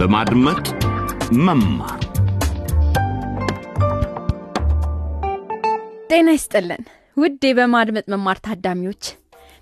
በማድመጥ መማር። ጤና ይስጥልን ውድ በማድመጥ መማር ታዳሚዎች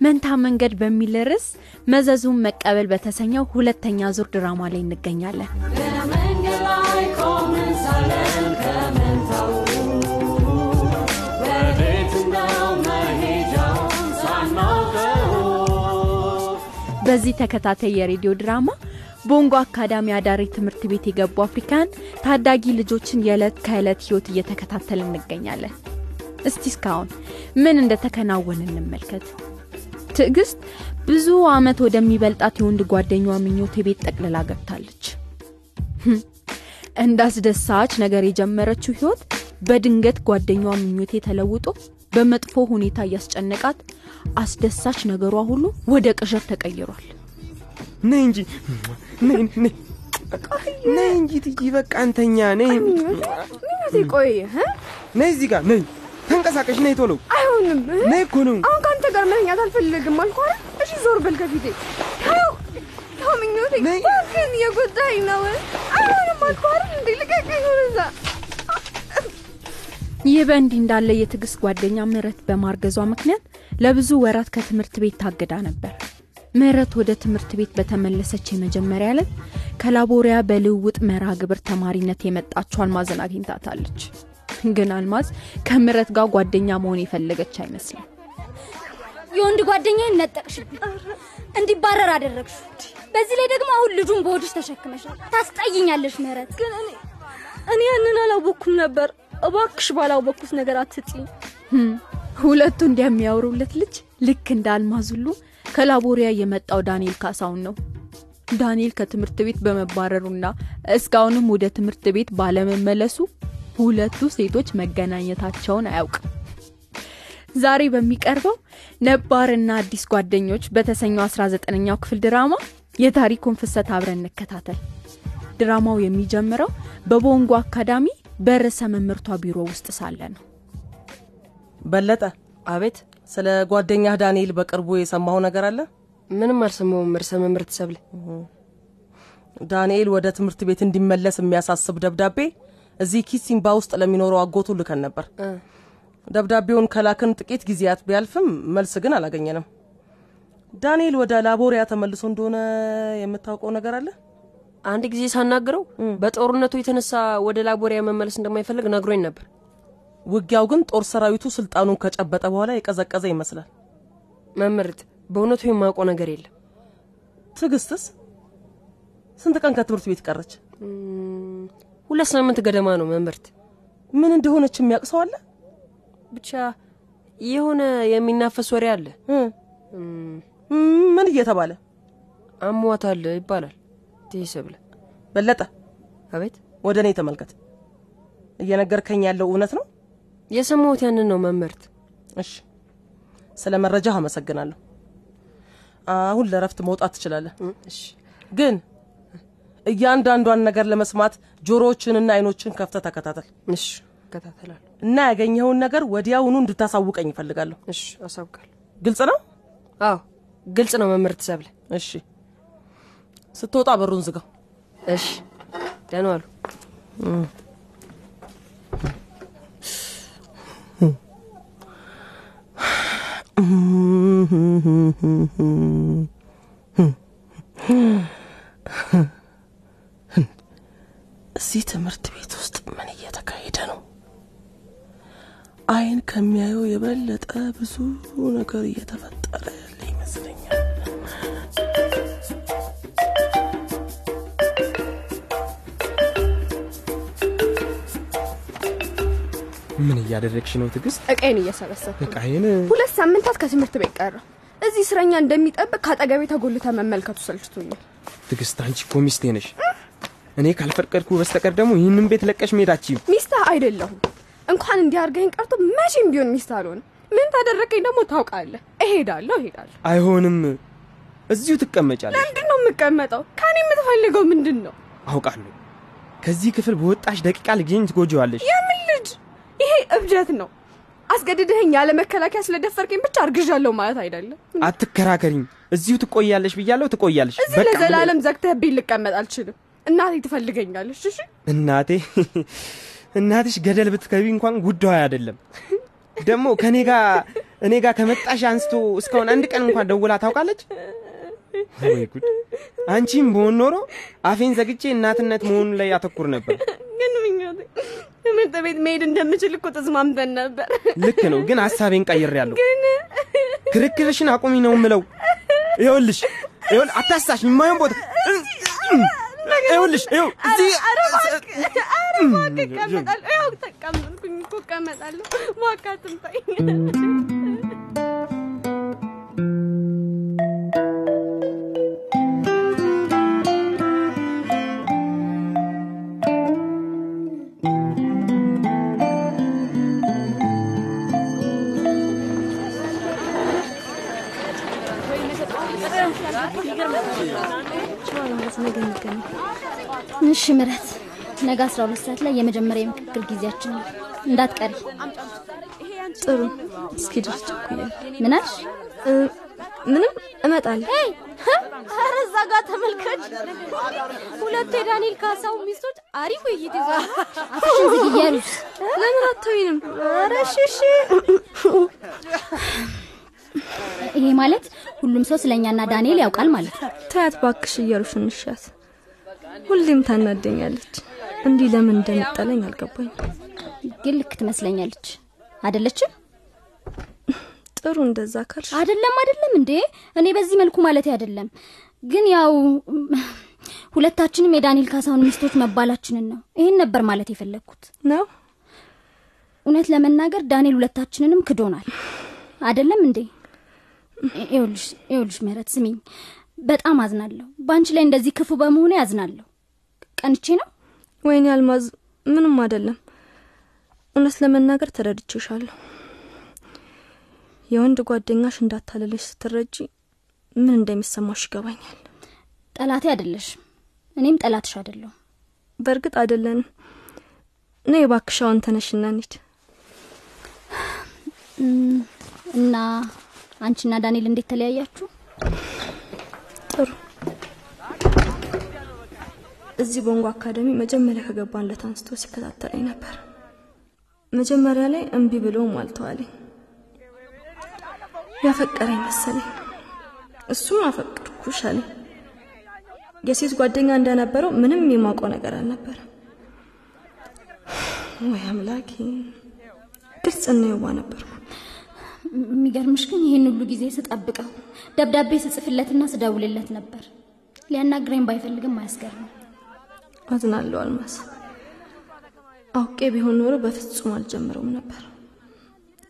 መንታ መንገድ በሚል ርዕስ መዘዙን መቀበል በተሰኘው ሁለተኛ ዙር ድራማ ላይ እንገኛለን። በዚህ ተከታታይ የሬዲዮ ድራማ ቦንጎ አካዳሚ አዳሪ ትምህርት ቤት የገቡ አፍሪካን ታዳጊ ልጆችን የዕለት ከዕለት ህይወት እየተከታተል እንገኛለን። እስቲ እስካሁን ምን እንደተከናወን እንመልከት። ትዕግስት ብዙ አመት ወደሚበልጣት የወንድ ጓደኛዋ ምኞት ቤት ጠቅልላ ገብታለች። እንዳስደሳች ነገር የጀመረችው ህይወት በድንገት ጓደኛዋ ምኞቴ ተለውጦ በመጥፎ ሁኔታ እያስጨነቃት አስደሳች ነገሯ ሁሉ ወደ ቅዠት ተቀይሯል ነይ እንጂ ነይ ነይ ነይ እንጂ ትጂ በቃ አንተኛ ነይ። ምኞቴ ቆይ እ? ነይ እዚህ ጋር ነይ ተንቀሳቀሽ ነይ ቶሎ። አይሆንም? ነይ እኮ ነው። አሁን ከአንተ ጋር መተኛት አልፈልግም አልኩ አይደል? እሺ ዞር በል ከፊቴ። ተው ተው ምኞቴ። እባክህን ነው አይሆንም አልኩ አይደል እንዴ? ልቀቀኝ ወደዛ። ይህ በእንዲህ እንዳለ የትዕግስት ጓደኛ ምህረት በማርገዟ ምክንያት ለብዙ ወራት ከትምህርት ቤት ታግዳ ነበር ምህረት ወደ ትምህርት ቤት በተመለሰች የመጀመሪያ ዕለት ከላቦሪያ በልውውጥ መርሃ ግብር ተማሪነት የመጣችው አልማዝን አግኝታታለች ግን አልማዝ ከምረት ጋር ጓደኛ መሆን የፈለገች አይመስልም የወንድ ጓደኛዬን ነጠቅሽብኝ፣ እንዲባረር አደረግሽ። በዚህ ላይ ደግሞ አሁን ልጁን በሆድሽ ተሸክመሻል። ታስጠይኛለሽ ምህረት። ግን እኔ እኔ ያንን አላወቅኩም ነበር። እባክሽ ባላወቅኩት ነገር አትጥኝ። ሁለቱ እንደሚያወሩለት ልጅ ልክ እንደ አልማዝ ሁሉ ከላቦሪያ የመጣው ዳንኤል ካሳውን ነው። ዳንኤል ከትምህርት ቤት በመባረሩና እስካሁንም ወደ ትምህርት ቤት ባለመመለሱ ሁለቱ ሴቶች መገናኘታቸውን አያውቅም። ዛሬ በሚቀርበው ነባርና አዲስ ጓደኞች በተሰኘው 19ኛው ክፍል ድራማ የታሪኩን ፍሰት አብረን እንከታተል። ድራማው የሚጀምረው በቦንጎ አካዳሚ በርዕሰ መምህርቷ ቢሮ ውስጥ ሳለ ነው። በለጠ አቤት ስለ ጓደኛህ ዳንኤል በቅርቡ የሰማው ነገር አለ? ምንም አልሰማውም ርዕሰ መምህርት ሰብለ ዳንኤል ወደ ትምህርት ቤት እንዲመለስ የሚያሳስብ ደብዳቤ እዚህ ኪሲምባ ውስጥ ለሚኖረው አጎቱ ልከን ነበር። ደብዳቤውን ከላክን ጥቂት ጊዜያት ቢያልፍም መልስ ግን አላገኘንም። ዳንኤል ወደ ላቦሪያ ተመልሶ እንደሆነ የምታውቀው ነገር አለ? አንድ ጊዜ ሳናግረው በጦርነቱ የተነሳ ወደ ላቦሪያ መመለስ እንደማይፈልግ ነግሮኝ ነበር ውጊያው ግን ጦር ሰራዊቱ ስልጣኑን ከጨበጠ በኋላ የቀዘቀዘ ይመስላል። መምህርት በእውነቱ የማውቀው ነገር የለም። ትዕግስትስ? ስንት ቀን ከትምህርት ቤት ቀረች? ሁለት ሳምንት ገደማ ነው መምህርት። ምን እንደሆነች የሚያውቅ ሰው አለ? ብቻ የሆነ የሚናፈስ ወሬ አለ። ምን እየተባለ? አሟታል ይባላል። ትይ ሰብለ። በለጠ አቤት። ወደ እኔ ተመልከት። እየነገርከኝ ያለው እውነት ነው የሰማሁት ያንን ነው መምህርት። እሺ። ስለ መረጃህ አመሰግናለሁ። አሁን ለረፍት መውጣት ትችላለህ። እሺ። ግን እያንዳንዷን ነገር ለመስማት ጆሮዎችንና አይኖችን ከፍተ ተከታተል። እሺ እከታተላለሁ። እና ያገኘኸውን ነገር ወዲያውኑ እንድታሳውቀኝ ይፈልጋለሁ እሺ አሳውቃለሁ። ግልጽ ነው? አዎ ግልጽ ነው መምህርት ሰብለ እሺ። ስትወጣ በሩን ዝጋው። እሺ። ደህና ዋሉ እዚህ ትምህርት ቤት ውስጥ ምን እየተካሄደ ነው? አይን ከሚያየው የበለጠ ብዙ ነገር እየተፈጠረ ምን እያደረግሽ ነው ትዕግስት? እቃዬን እየሰበሰብኩ እቃዬን? ሁለት ሳምንታት ከትምህርት ቤት ቀረ። እዚህ እስረኛ እንደሚጠብቅ ከአጠገቤ ተጎልተ መመልከቱ ሰልችቶኛል። ትዕግስት አንቺ እኮ ሚስቴ ነሽ። እኔ ካልፈቀድኩ በስተቀር ደግሞ ይህንን ቤት ለቀሽ መሄዳችም ሚስትህ አይደለሁም። እንኳን እንዲያርገኝ ቀርቶ መቼም ቢሆን ሚስት አልሆንም። ምን ታደረገኝ ደግሞ ታውቃለህ። እሄዳለሁ እሄዳለሁ። አይሆንም። እዚሁ ትቀመጫለሽ። ለምንድን ነው የምቀመጠው? ከኔ የምትፈልገው ምንድን ነው አውቃለሁ። ከዚህ ክፍል በወጣሽ ደቂቃ ልጅን ትጎጂዋለሽ። የምን እብደት ነው አስገድድህኝ ያለ መከላከያ ስለደፈርከኝ ብቻ አርግዣለሁ ማለት አይደለም አትከራከሪኝ እዚሁ ትቆያለሽ ብያለሁ ትቆያለሽ እዚህ ለዘላለም ዘግተህብኝ ልቀመጥ አልችልም እናቴ ትፈልገኛለች። እሺ እናቴ እናትሽ ገደል ብትገቢ እንኳን ጉዳዩ አይደለም። ደግሞ ከኔ ጋር እኔ ጋር ከመጣሽ አንስቶ እስካሁን አንድ ቀን እንኳን ደውላ ታውቃለች? ወይ ጉድ! አንቺም በሆን ኖሮ አፌን ዘግቼ እናትነት መሆኑ ላይ ያተኩር ነበር። ትምህርት ቤት መሄድ እንደምችል እኮ ተስማምተን ነበር። ልክ ነው፣ ግን ሀሳቤን ቀይሬያለሁ። ግን ክርክርሽን አቁሚ ነው የምለው። ይኸውልሽ ይኸውልህ፣ አታሳሽ የማይሆን ቦታ ይኸውልሽ ይኸው እዚህ እባክህ እቀመጣለሁ። ያው ተቀመጥኩኝ እኮ እቀመጣለሁ። እባክህ አትምታኝ። እሺ ምረት፣ ነገ 12 ሰዓት ላይ የመጀመሪያ የምክክር ጊዜያችን ነው። እንዳትቀሪ። ጥሩ እስኪ ድረስ ቸኩያለሁ። ምን አልሽ? ምንም እመጣለሁ። ኧረ እዛ ጋር ተመልከች። ሁለቱ የዳንኤል ካሳው ሚስቶች አሪፍ ውይይት ይዟል። አፍሽን ዝጊ እያሉሽ ለምን አትተውኝም? ኧረ እሺ እሺ። ይሄ ማለት ሁሉም ሰው ስለኛና ዳንኤል ያውቃል ማለት ነው። ተያት ባክሽ እያሉሽ እንሻት። ሁሌም ታናደኛለች። እንዲህ ለምን እንደምጠለኝ አልገባኝ። ግን ልክ ትመስለኛለች። አይደለችም? ጥሩ እንደዛ ካልሽ አይደለም አይደለም እንዴ እኔ በዚህ መልኩ ማለት አይደለም። ግን ያው ሁለታችንም የዳንኤል ካሳሁን ሚስቶች መባላችንን ነው። ይህን ነበር ማለት የፈለግኩት ነው። እውነት ለመናገር ዳንኤል ሁለታችንንም ክዶናል። አይደለም እንዴ? ይኸውልሽ ይኸውልሽ ምህረት ስሚኝ፣ በጣም አዝናለሁ። በአንቺ ላይ እንደዚህ ክፉ በመሆኑ ያዝናለሁ። ቀንቼ ነው? ወይኔ አልማዝ፣ ምንም አይደለም። እውነት ለመናገር ተረድቼሻለሁ። የወንድ ጓደኛሽ እንዳታለለሽ ስትረጂ ምን እንደሚሰማሽ ይገባኛል። ጠላቴ አይደለሽም፣ እኔም ጠላትሽ አይደለሁም። በእርግጥ አይደለንም። ነይ እባክሽ አሁን ተነሽና እንሂድ። እም፣ እና አንቺና ዳንኤል እንዴት ተለያያችሁ? ጥሩ። እዚህ ቦንጎ አካደሚ መጀመሪያ ከገባንለት አንስቶ ሲከታተለኝ ነበር። መጀመሪያ ላይ እምቢ ብሎ ሟልተዋለኝ። ያፈቀረኝ መሰለኝ። እሱም አፈቅርኩሽ አለኝ። የሴት ጓደኛ እንደነበረው ምንም የማውቀው ነገር አልነበረም። ወይ አምላኬ፣ ግልጽና የዋ ነበርኩ። የሚገርምሽ ግን ይህን ሁሉ ጊዜ ስጠብቀው ደብዳቤ ስጽፍለትና ስደውልለት ነበር። ሊያናግረኝ ባይፈልግም አያስገርም። አዝናለሁ አልማዝ። አውቄ ቢሆን ኖሮ በፍጹም አልጀምረውም ነበር።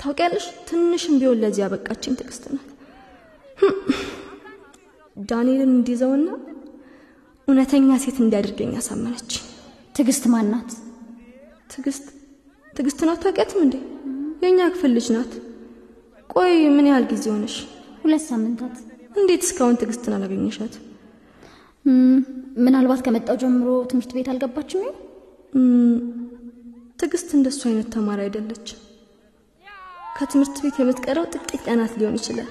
ታውቂያለሽ፣ ትንሽም ቢሆን ለዚህ ያበቃችኝ ትዕግስት ናት። ዳንኤልን እንዲይዘውና እውነተኛ ሴት እንዲያደርገኝ ያሳመነች ትዕግስት ማናት? ትዕግስት ትዕግስት ናት። ታውቂያትም እንዴ? የእኛ ክፍል ልጅ ናት። ቆይ ምን ያህል ጊዜ ሆነሽ? ሁለት ሳምንታት። እንዴት እስካሁን ትዕግስትን አላገኘሻት? ምናልባት ከመጣው ጀምሮ ትምህርት ቤት አልገባችም ትዕግስት እንደሱ አይነት ተማሪ አይደለች። ከትምህርት ቤት የምትቀረው ጥቂት ቀናት ሊሆን ይችላል።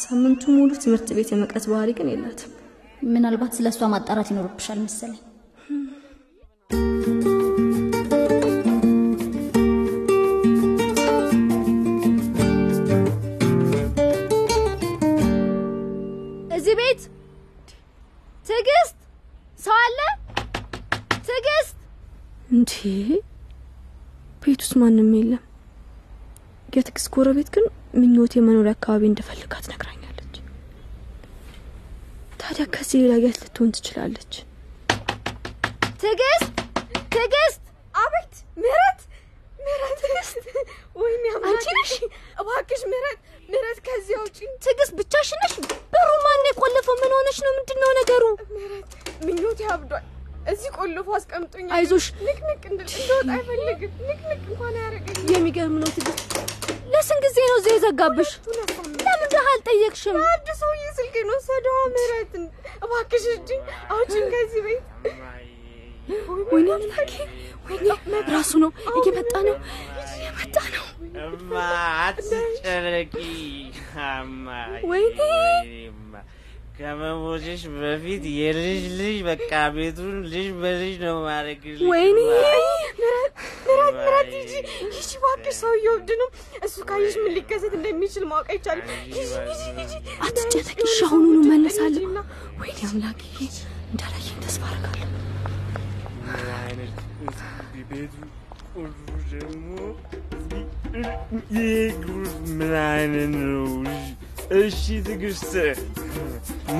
ሳምንቱ ሙሉ ትምህርት ቤት የመቅረት ባህሪ ግን የላትም። ምናልባት ስለ እሷ ማጣራት ይኖርብሻል መሰለኝ። ትዕግስት፣ ሰው አለ? ትዕግስት፣ እንዴ ቤት ውስጥ ማንም የለም። የትዕግስት ጎረቤት ግን ምኞት የመኖሪያ አካባቢ እንደፈልጋት ነግራኛለች። ታዲያ ከዚህ ሌላ የት ልትሆን ትችላለች? ትዕግስት፣ ትዕግስት! አቤት! ምህረት፣ ምህረት! ትዕግስት! ወይኔ አንቺ ነሽ? እባክሽ ምህረት፣ ምህረት ከዚህ አውጪ። ትዕግስት ብቻሽን ነሽ? በሩ ማን የቆለፈው? ምን ሆነሽ ነው? ምንድን ነው ነገሩ? ምህረት፣ ምኞቴ አብዷል። እዚህ ቆልፎ አስቀምጦኛል። አይዞሽ። ንቅንቅ እንድል እንደወጣ አይፈልግም። ንቅንቅ እንኳን አያደርገኝም። የሚገርም ነው ትዕግስት። ለስንት የዘጋብሽ? ለምን ደህ አልጠየቅሽም? አንድ ሰውዬ ስልኬን ወሰደዋ። ምህረትን እባክሽ እርጅኝ፣ አውጪኝ ከዚህ ቤት። ወይኔ አምላኬ፣ ወይኔ ራሱ ነው እየመጣ ነው፣ እየመጣ ነው። እማ አትጨነቂ። እማ ወይኔ እማ ከመሞትሽ በፊት የልጅ ልጅ በቃ ቤቱን ልጅ በልጅ ነው ማድረግልሽ። ወይኔ ምረት ምረት ምረት ሂጂ ሂጂ እባክሽ ሰውዬው እብድ ነው እሱ ካየሽ ምን ሊከሰት እንደሚችል ማወቅ አይቻልም ሂጂ ሂጂ ሂጂ አትጨነቂ፣ እሺ፣ አሁኑኑ እመለሳለሁ። ወይኔ አምላኬ እንዳላየኝ ተስፋ አደርጋለሁ። ቤቱ ቁልፉ ደግሞ ምን አይነት ነው? እሺ ትዕግስት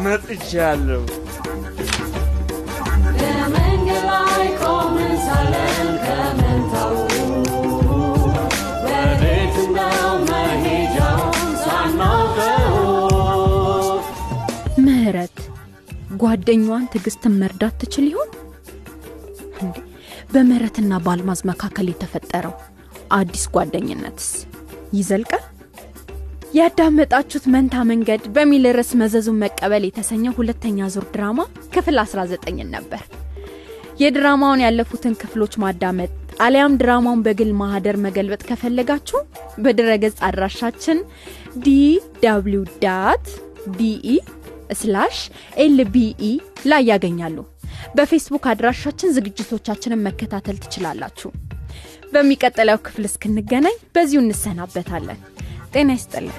መጥቻለሁ። በመንገድ ላይ ቆመን ሳለን ከመንታው ወዴት ነው መሄጃውን ሳናውቀው ምህረት ጓደኛዋን ትዕግስትን መርዳት ትችል ይሆን እንዴ? በምህረትና በአልማዝ መካከል የተፈጠረው አዲስ ጓደኝነትስ ይዘልቃል? ያዳመጣችሁት መንታ መንገድ በሚል ርዕስ መዘዙን መቀበል የተሰኘው ሁለተኛ ዙር ድራማ ክፍል 19 ነበር። የድራማውን ያለፉትን ክፍሎች ማዳመጥ አሊያም ድራማውን በግል ማህደር መገልበጥ ከፈለጋችሁ በድረገጽ አድራሻችን DW dot DE slash LBE ላይ ያገኛሉ። በፌስቡክ አድራሻችን ዝግጅቶቻችንን መከታተል ትችላላችሁ። በሚቀጥለው ክፍል እስክንገናኝ በዚሁ እንሰናበታለን። ጤና ይስጥልን።